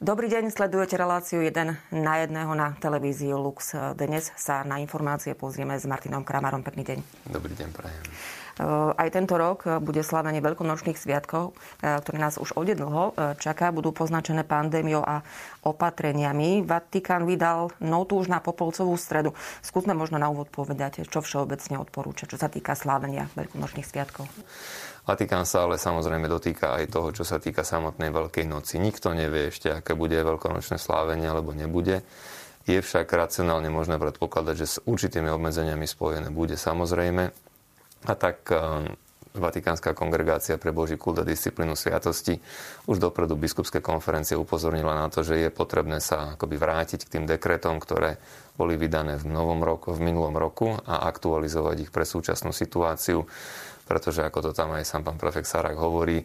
Dobrý deň, sledujete reláciu 1 na jedného na televíziu Lux. Dnes sa na informácie pozrieme s Martinom Kramarom. Pekný deň. Dobrý deň, prajem. Aj tento rok bude slávenie veľkonočných sviatkov, ktoré nás už onedlho čaká. Budú poznačené pandémiou a opatreniami. Vatikán vydal notu už na Popolcovú stredu. Skúsme možno na úvod povedať, čo všeobecne odporúča, čo sa týka slávenia veľkonočných sviatkov. Vatikán sa ale samozrejme dotýka aj toho, čo sa týka samotnej Veľkej noci. Nikto nevie ešte, aké bude veľkonočné slávenie alebo nebude. Je však racionálne možné predpokladať, že s určitými obmedzeniami spojené bude samozrejme. A tak eh, Vatikánska kongregácia pre Boží kult a disciplínu sviatosti už dopredu biskupské konferencie upozornila na to, že je potrebné sa akoby vrátiť k tým dekretom, ktoré boli vydané v, novom roku, v minulom roku a aktualizovať ich pre súčasnú situáciu pretože ako to tam aj sám pán prefekt hovorí,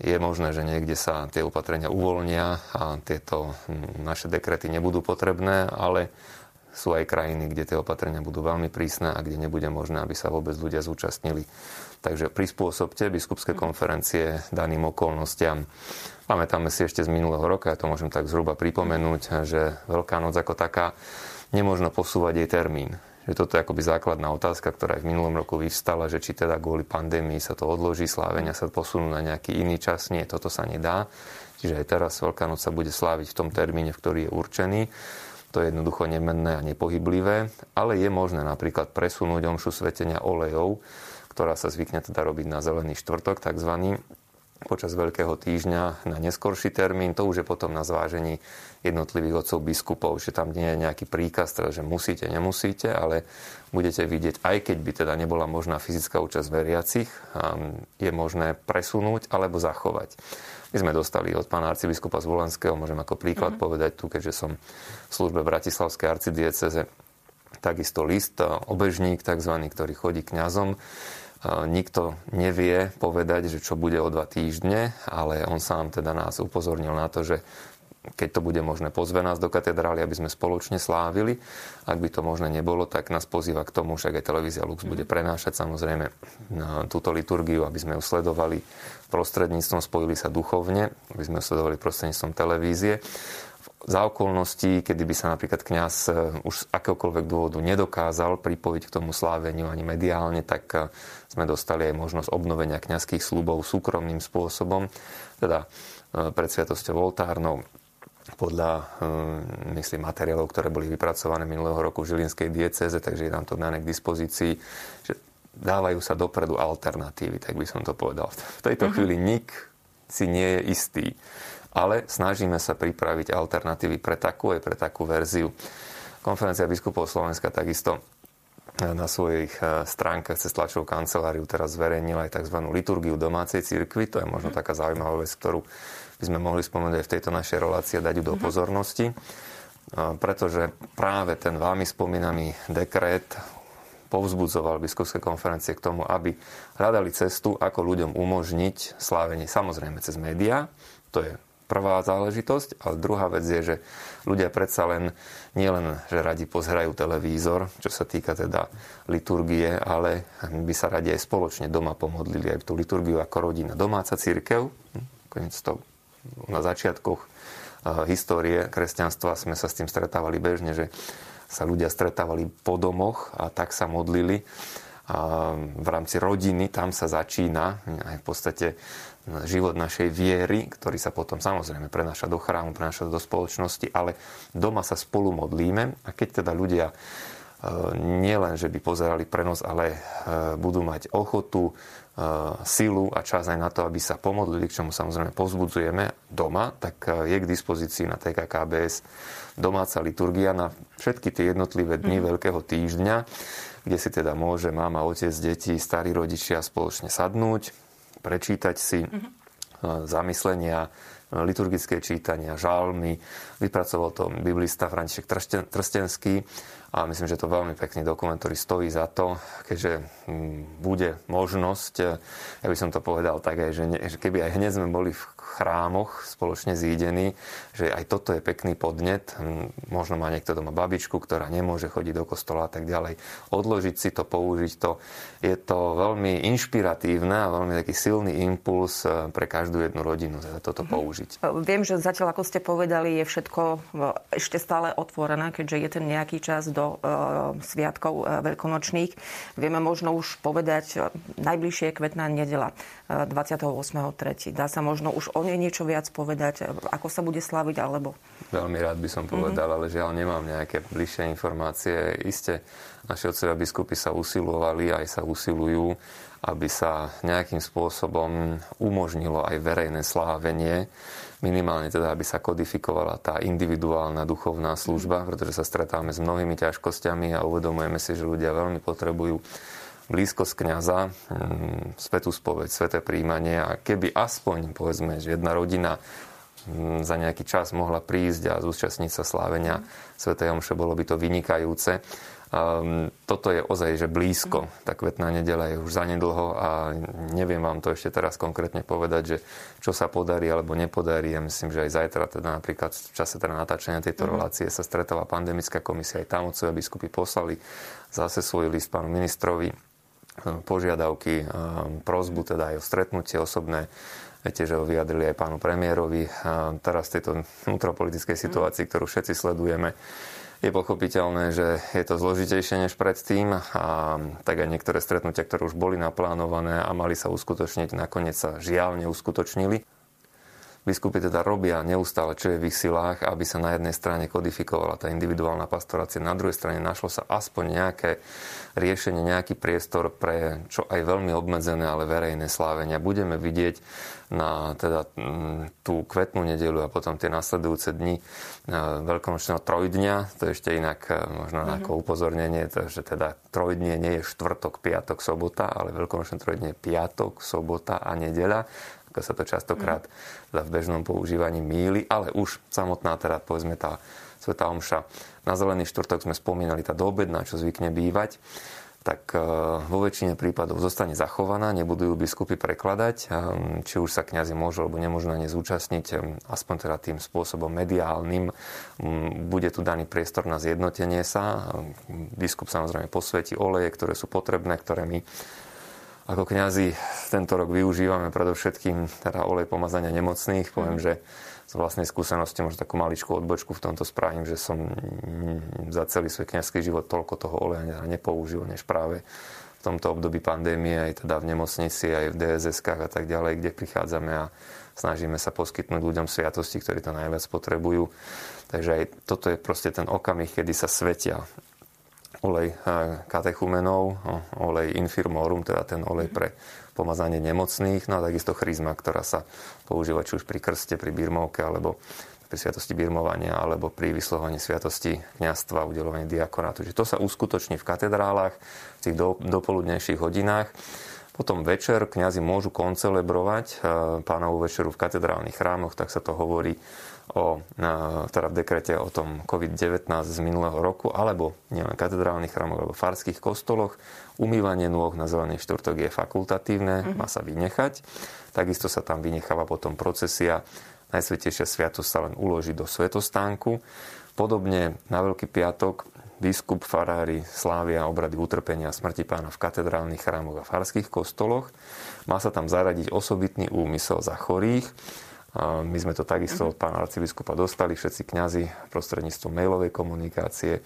je možné, že niekde sa tie opatrenia uvoľnia a tieto naše dekrety nebudú potrebné, ale sú aj krajiny, kde tie opatrenia budú veľmi prísne a kde nebude možné, aby sa vôbec ľudia zúčastnili. Takže prispôsobte biskupské konferencie daným okolnostiam. Pamätáme si ešte z minulého roka, ja to môžem tak zhruba pripomenúť, že Veľká noc ako taká, nemôžno posúvať jej termín že toto je akoby základná otázka, ktorá aj v minulom roku vyvstala, že či teda kvôli pandémii sa to odloží, slávenia sa posunú na nejaký iný čas. Nie, toto sa nedá. Čiže aj teraz Veľká noc sa bude sláviť v tom termíne, v ktorý je určený. To je jednoducho nemenné a nepohyblivé, ale je možné napríklad presunúť omšu svetenia olejov, ktorá sa zvykne teda robiť na zelený štvrtok, takzvaný, počas Veľkého týždňa na neskorší termín. To už je potom na zvážení jednotlivých otcov biskupov, že tam nie je nejaký príkaz, teda, že musíte, nemusíte, ale budete vidieť, aj keď by teda nebola možná fyzická účasť veriacich, je možné presunúť alebo zachovať. My sme dostali od pána arcibiskupa z Volanského, môžem ako príklad mm-hmm. povedať tu, keďže som v službe Bratislavskej arcidieceze, takisto list, obežník tzv., ktorý chodí kňazom, Nikto nevie povedať, že čo bude o dva týždne, ale on sám teda nás upozornil na to, že keď to bude možné, pozve nás do katedrály, aby sme spoločne slávili. Ak by to možné nebolo, tak nás pozýva k tomu, však aj televízia Lux bude prenášať samozrejme túto liturgiu, aby sme ju sledovali prostredníctvom, spojili sa duchovne, aby sme ju sledovali prostredníctvom televízie za okolností, kedy by sa napríklad kňaz e, už z akéhokoľvek dôvodu nedokázal pripojiť k tomu sláveniu ani mediálne, tak e, sme dostali aj možnosť obnovenia kňazských slúbov súkromným spôsobom, teda e, pred sviatosťou oltárnou podľa, myslím, materiálov, ktoré boli vypracované minulého roku v Žilinskej dieceze, takže je nám to dané k dispozícii, že dávajú sa dopredu alternatívy, tak by som to povedal. V tejto uh-huh. chvíli nik si nie je istý ale snažíme sa pripraviť alternatívy pre takú aj pre takú verziu. Konferencia biskupov Slovenska takisto na svojich e, stránkach cez tlačovú kanceláriu teraz zverejnila aj tzv. liturgiu domácej cirkvi. To je možno mhm. taká zaujímavá vec, ktorú by sme mohli spomenúť aj v tejto našej relácii a dať ju do mhm. pozornosti. E, pretože práve ten vámi spomínaný dekret povzbudzoval biskupské konferencie k tomu, aby hľadali cestu, ako ľuďom umožniť slávenie samozrejme cez médiá. To je prvá záležitosť. A druhá vec je, že ľudia predsa len nielen, že radi pozerajú televízor, čo sa týka teda liturgie, ale by sa radi aj spoločne doma pomodlili aj tú liturgiu ako rodina. Domáca církev, hm, konec to na začiatkoch eh, histórie kresťanstva sme sa s tým stretávali bežne, že sa ľudia stretávali po domoch a tak sa modlili. A v rámci rodiny tam sa začína aj v podstate život našej viery, ktorý sa potom samozrejme prenáša do chrámu, prenáša do spoločnosti, ale doma sa spolu modlíme a keď teda ľudia e, nielen, že by pozerali prenos, ale e, budú mať ochotu, e, silu a čas aj na to, aby sa pomodlili, k čomu samozrejme povzbudzujeme doma, tak je k dispozícii na TKKBS domáca liturgia na všetky tie jednotlivé dni mm. Veľkého týždňa, kde si teda môže mama, otec, deti, starí rodičia spoločne sadnúť, prečítať si mm-hmm. zamyslenia, liturgické čítania, žalmy. Vypracoval to biblista František Trstenský a myslím, že to veľmi pekný dokument, ktorý stojí za to, keďže mm, bude možnosť, ja by som to povedal tak aj, že, ne, že keby aj hneď sme boli v chrámoch spoločne zídení, že aj toto je pekný podnet. Mm, možno má niekto doma babičku, ktorá nemôže chodiť do kostola a tak ďalej. Odložiť si to, použiť to. Je to veľmi inšpiratívne a veľmi taký silný impuls eh, pre každú jednu rodinu, teda toto mm-hmm. použiť. využiť. Viem, že zatiaľ, ako ste povedali, je všetko ešte stále otvorené, keďže je ten nejaký čas do sviatkov veľkonočných. Vieme možno už povedať, najbližšie kvetná nedela uh, 28.3. Dá sa možno už o nej niečo viac povedať, ako sa bude slaviť, alebo... Veľmi rád by som povedal, mm-hmm. ale žiaľ nemám nejaké bližšie informácie. Isté, naši otcovia biskupy sa usilovali, aj sa usilujú aby sa nejakým spôsobom umožnilo aj verejné slávenie, minimálne teda, aby sa kodifikovala tá individuálna duchovná služba, pretože sa stretávame s mnohými ťažkosťami a uvedomujeme si, že ľudia veľmi potrebujú blízkosť kniaza, mm, svetú spoveď, sveté príjmanie a keby aspoň, povedzme, že jedna rodina mm, za nejaký čas mohla prísť a zúčastniť sa slávenia Svetej Omše, bolo by to vynikajúce. Um, toto je ozaj, že blízko. Tá kvetná nedela je už zanedlho a neviem vám to ešte teraz konkrétne povedať, že čo sa podarí alebo nepodarí. Ja myslím, že aj zajtra, teda napríklad v čase teda natáčania tejto mm. relácie sa stretáva pandemická komisia, aj tam otcovia biskupy poslali zase svoj list pánu ministrovi, ehm, požiadavky, prozbu teda aj o stretnutie osobné. Viete, že ho vyjadrili aj pánu premiérovi. Teraz v tejto vnútropolitickej situácii, ktorú všetci sledujeme, je pochopiteľné, že je to zložitejšie než predtým a tak aj niektoré stretnutia, ktoré už boli naplánované a mali sa uskutočniť, nakoniec sa žiaľ neuskutočnili. Biskupy teda robia neustále, čo je v ich silách, aby sa na jednej strane kodifikovala tá individuálna pastorácia, na druhej strane našlo sa aspoň nejaké riešenie, nejaký priestor pre čo aj veľmi obmedzené, ale verejné slávenia. Budeme vidieť na teda tú kvetnú nedelu a potom tie nasledujúce dni e, veľkonočného trojdňa. To je ešte inak e, možno mm-hmm. ako upozornenie, to, že teda trojdnie nie je štvrtok, piatok, sobota, ale veľkonočné trojdnie je piatok, sobota a nedeľa ako sa to častokrát mm. v bežnom používaní míli, ale už samotná teda povedzme tá Sveta Omša na Zelený štvrtok sme spomínali, tá doobedná, čo zvykne bývať, tak e, vo väčšine prípadov zostane zachovaná, nebudú ju biskupy prekladať, e, či už sa kňazi môžu alebo nemôžu na ne zúčastniť, e, aspoň teda tým spôsobom mediálnym. Bude tu daný priestor na zjednotenie sa. Biskup samozrejme posvetí oleje, ktoré sú potrebné, ktoré my ako kňazi tento rok využívame predovšetkým teda olej pomazania nemocných. Poviem, mm. že z vlastnej skúsenosti možno takú maličkú odbočku v tomto spravím, že som za celý svoj kňazský život toľko toho oleja nepoužil, než práve v tomto období pandémie, aj teda v nemocnici, aj v dss a tak ďalej, kde prichádzame a snažíme sa poskytnúť ľuďom sviatosti, ktorí to najviac potrebujú. Takže aj toto je proste ten okamih, kedy sa svetia olej katechumenov, olej infirmorum, teda ten olej pre pomazanie nemocných, no a takisto chryzma, ktorá sa používa či už pri krste, pri birmovke, alebo pri sviatosti birmovania, alebo pri vyslovovaní sviatosti kniastva, udelovaní diakonátu. Čiže to sa uskutoční v katedrálach v tých do, dopoludnejších hodinách. Potom večer kňazi môžu koncelebrovať eh, pánovú večeru v katedrálnych chrámoch, tak sa to hovorí o, teda v dekrete o tom COVID-19 z minulého roku, alebo nielen katedrálnych chrámoch, alebo farských kostoloch. Umývanie nôh na zelený štvrtok je fakultatívne, mm-hmm. má sa vynechať. Takisto sa tam vynecháva potom procesia. Najsvetejšia sviatosť sa len uloží do svetostánku. Podobne na Veľký piatok biskup, farári slávia obrady utrpenia smrti pána v katedrálnych chrámoch a farských kostoloch. Má sa tam zaradiť osobitný úmysel za chorých, my sme to takisto od pána arcibiskupa dostali, všetci kňazi prostredníctvom mailovej komunikácie.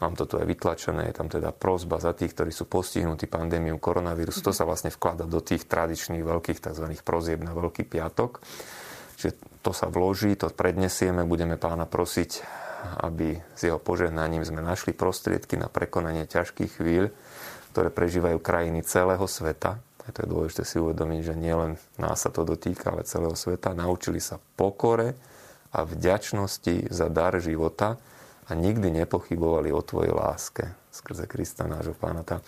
Mám to tu aj vytlačené, je tam teda prozba za tých, ktorí sú postihnutí pandémiou koronavírusu. To sa vlastne vklada do tých tradičných veľkých tzv. prozieb na Veľký piatok. Čiže to sa vloží, to prednesieme, budeme pána prosiť, aby s jeho požehnaním sme našli prostriedky na prekonanie ťažkých chvíľ, ktoré prežívajú krajiny celého sveta a to je dôležité si uvedomiť, že nielen nás sa to dotýka, ale celého sveta. Naučili sa pokore a vďačnosti za dar života a nikdy nepochybovali o tvojej láske skrze Krista nášho pána. Tá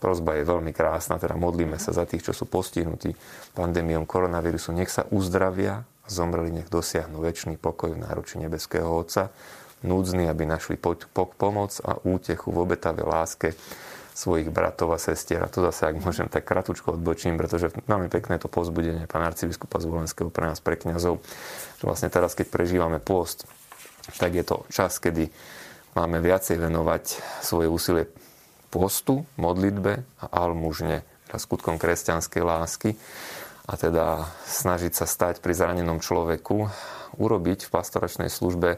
prozba je veľmi krásna, teda modlíme sa za tých, čo sú postihnutí pandémiou koronavírusu. Nech sa uzdravia, zomreli, nech dosiahnu väčší pokoj v náruči nebeského Otca, núdzny, aby našli pomoc a útechu v obetavej láske svojich bratov a sestier. A to zase, ak môžem, tak kratučko odbočím, pretože veľmi pekné to pozbudenie pán arcibiskupa z Volenského pre nás, pre kňazov, vlastne teraz, keď prežívame pôst, tak je to čas, kedy máme viacej venovať svoje úsilie postu, modlitbe a almužne, teda skutkom kresťanskej lásky. a teda snažiť sa stať pri zranenom človeku, urobiť v pastoračnej službe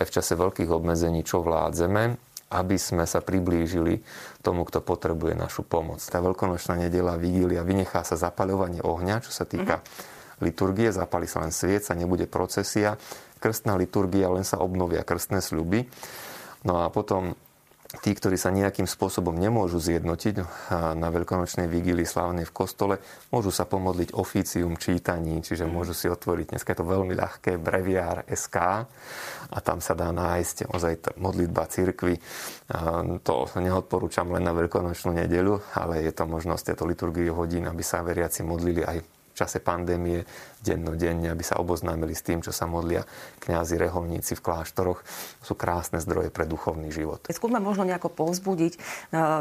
aj v čase veľkých obmedzení, čo vládzeme, aby sme sa priblížili tomu, kto potrebuje našu pomoc. Tá veľkonočná nedela, vigília, vynechá sa zapaľovanie ohňa, čo sa týka mm-hmm. liturgie, zapali sa len svieca, nebude procesia. Krstná liturgia, len sa obnovia krstné sľuby. No a potom tí, ktorí sa nejakým spôsobom nemôžu zjednotiť na veľkonočnej vigílii slávnej v kostole, môžu sa pomodliť oficium čítaní, čiže mhm. môžu si otvoriť, dneska je to veľmi ľahké, breviár SK a tam sa dá nájsť ozaj modlitba cirkvy. To neodporúčam len na veľkonočnú nedeľu, ale je to možnosť tieto liturgiu hodín, aby sa veriaci modlili aj čase pandémie dennodenne, aby sa oboznámili s tým, čo sa modlia kňazi, reholníci v kláštoroch. Sú krásne zdroje pre duchovný život. Skúsme možno nejako povzbudiť e,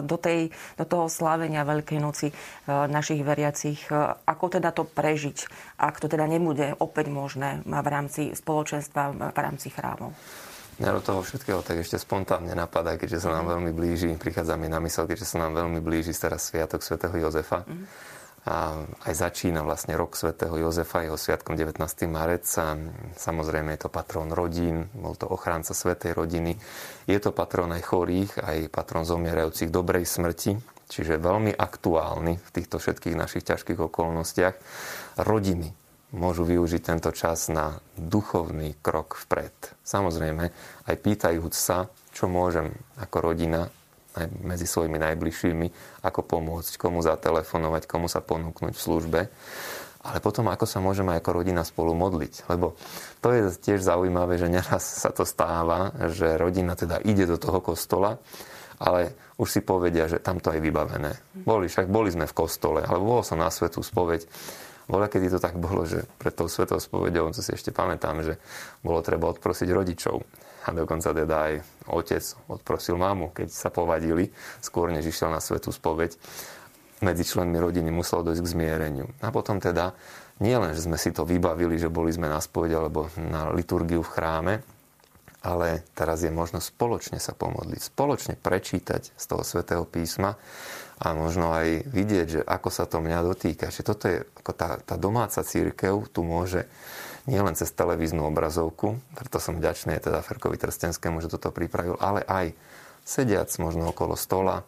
do, tej, do toho slávenia Veľkej noci e, našich veriacich, e, ako teda to prežiť, ak to teda nebude opäť možné v rámci spoločenstva, v rámci chrámov. Mňa do toho všetkého tak ešte spontánne napadá, keďže sa nám veľmi blíži, prichádza mi na mysel, keďže sa nám veľmi blíži teraz Sviatok svätého Jozefa. Mm a aj začína vlastne rok svätého Jozefa, jeho sviatkom 19. marec. A samozrejme je to patrón rodín, bol to ochránca svätej rodiny. Je to patrón aj chorých, aj patrón zomierajúcich dobrej smrti, čiže veľmi aktuálny v týchto všetkých našich ťažkých okolnostiach. Rodiny môžu využiť tento čas na duchovný krok vpred. Samozrejme, aj pýtajúc sa, čo môžem ako rodina medzi svojimi najbližšími, ako pomôcť, komu zatelefonovať, komu sa ponúknuť v službe. Ale potom, ako sa môžeme ako rodina spolu modliť. Lebo to je tiež zaujímavé, že neraz sa to stáva, že rodina teda ide do toho kostola, ale už si povedia, že tam to je vybavené. Boli, však boli sme v kostole, alebo bolo som na svetú spoveď. Bola, kedy to tak bolo, že pred tou svetou spovedou, co si ešte pamätám, že bolo treba odprosiť rodičov a dokonca teda aj otec odprosil mamu, keď sa povadili, skôr než išiel na svetú spoveď. Medzi členmi rodiny muselo dojsť k zmiereniu. A potom teda nie len, že sme si to vybavili, že boli sme na spoveď alebo na liturgiu v chráme, ale teraz je možno spoločne sa pomodliť, spoločne prečítať z toho svätého písma a možno aj vidieť, že ako sa to mňa dotýka. Že toto je ako tá, tá domáca církev, tu môže nielen cez televíznu obrazovku, preto som vďačný teda Ferkovi Trstenskému, že toto pripravil, ale aj sediac možno okolo stola,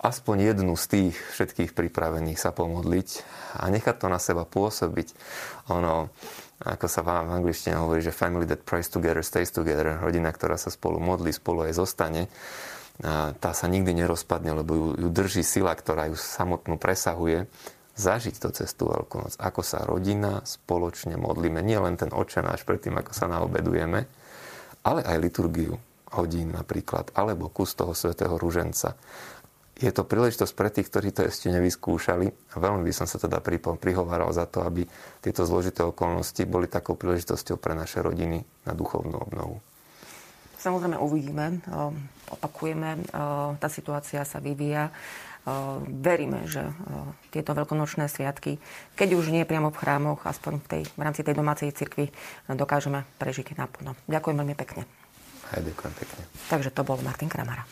aspoň jednu z tých všetkých pripravených sa pomodliť a nechať to na seba pôsobiť. Ono, ako sa v angličtine hovorí, že family that prays together stays together, rodina, ktorá sa spolu modlí, spolu aj zostane, tá sa nikdy nerozpadne, lebo ju, ju drží sila, ktorá ju samotnú presahuje zažiť to cez tú Veľkú noc. Ako sa rodina spoločne modlíme. Nie len ten očenáš predtým, ako sa naobedujeme, ale aj liturgiu hodín napríklad, alebo kus toho svätého ruženca. Je to príležitosť pre tých, ktorí to ešte nevyskúšali veľmi by som sa teda prihováral za to, aby tieto zložité okolnosti boli takou príležitosťou pre naše rodiny na duchovnú obnovu. Samozrejme uvidíme, opakujeme, tá situácia sa vyvíja. Veríme, že tieto veľkonočné sviatky, keď už nie priamo v chrámoch, aspoň v, tej, v rámci tej domácej cirkvi, dokážeme prežiť naplno. Ďakujem veľmi pekne. Aj ďakujem pekne. Takže to bol Martin Kramara.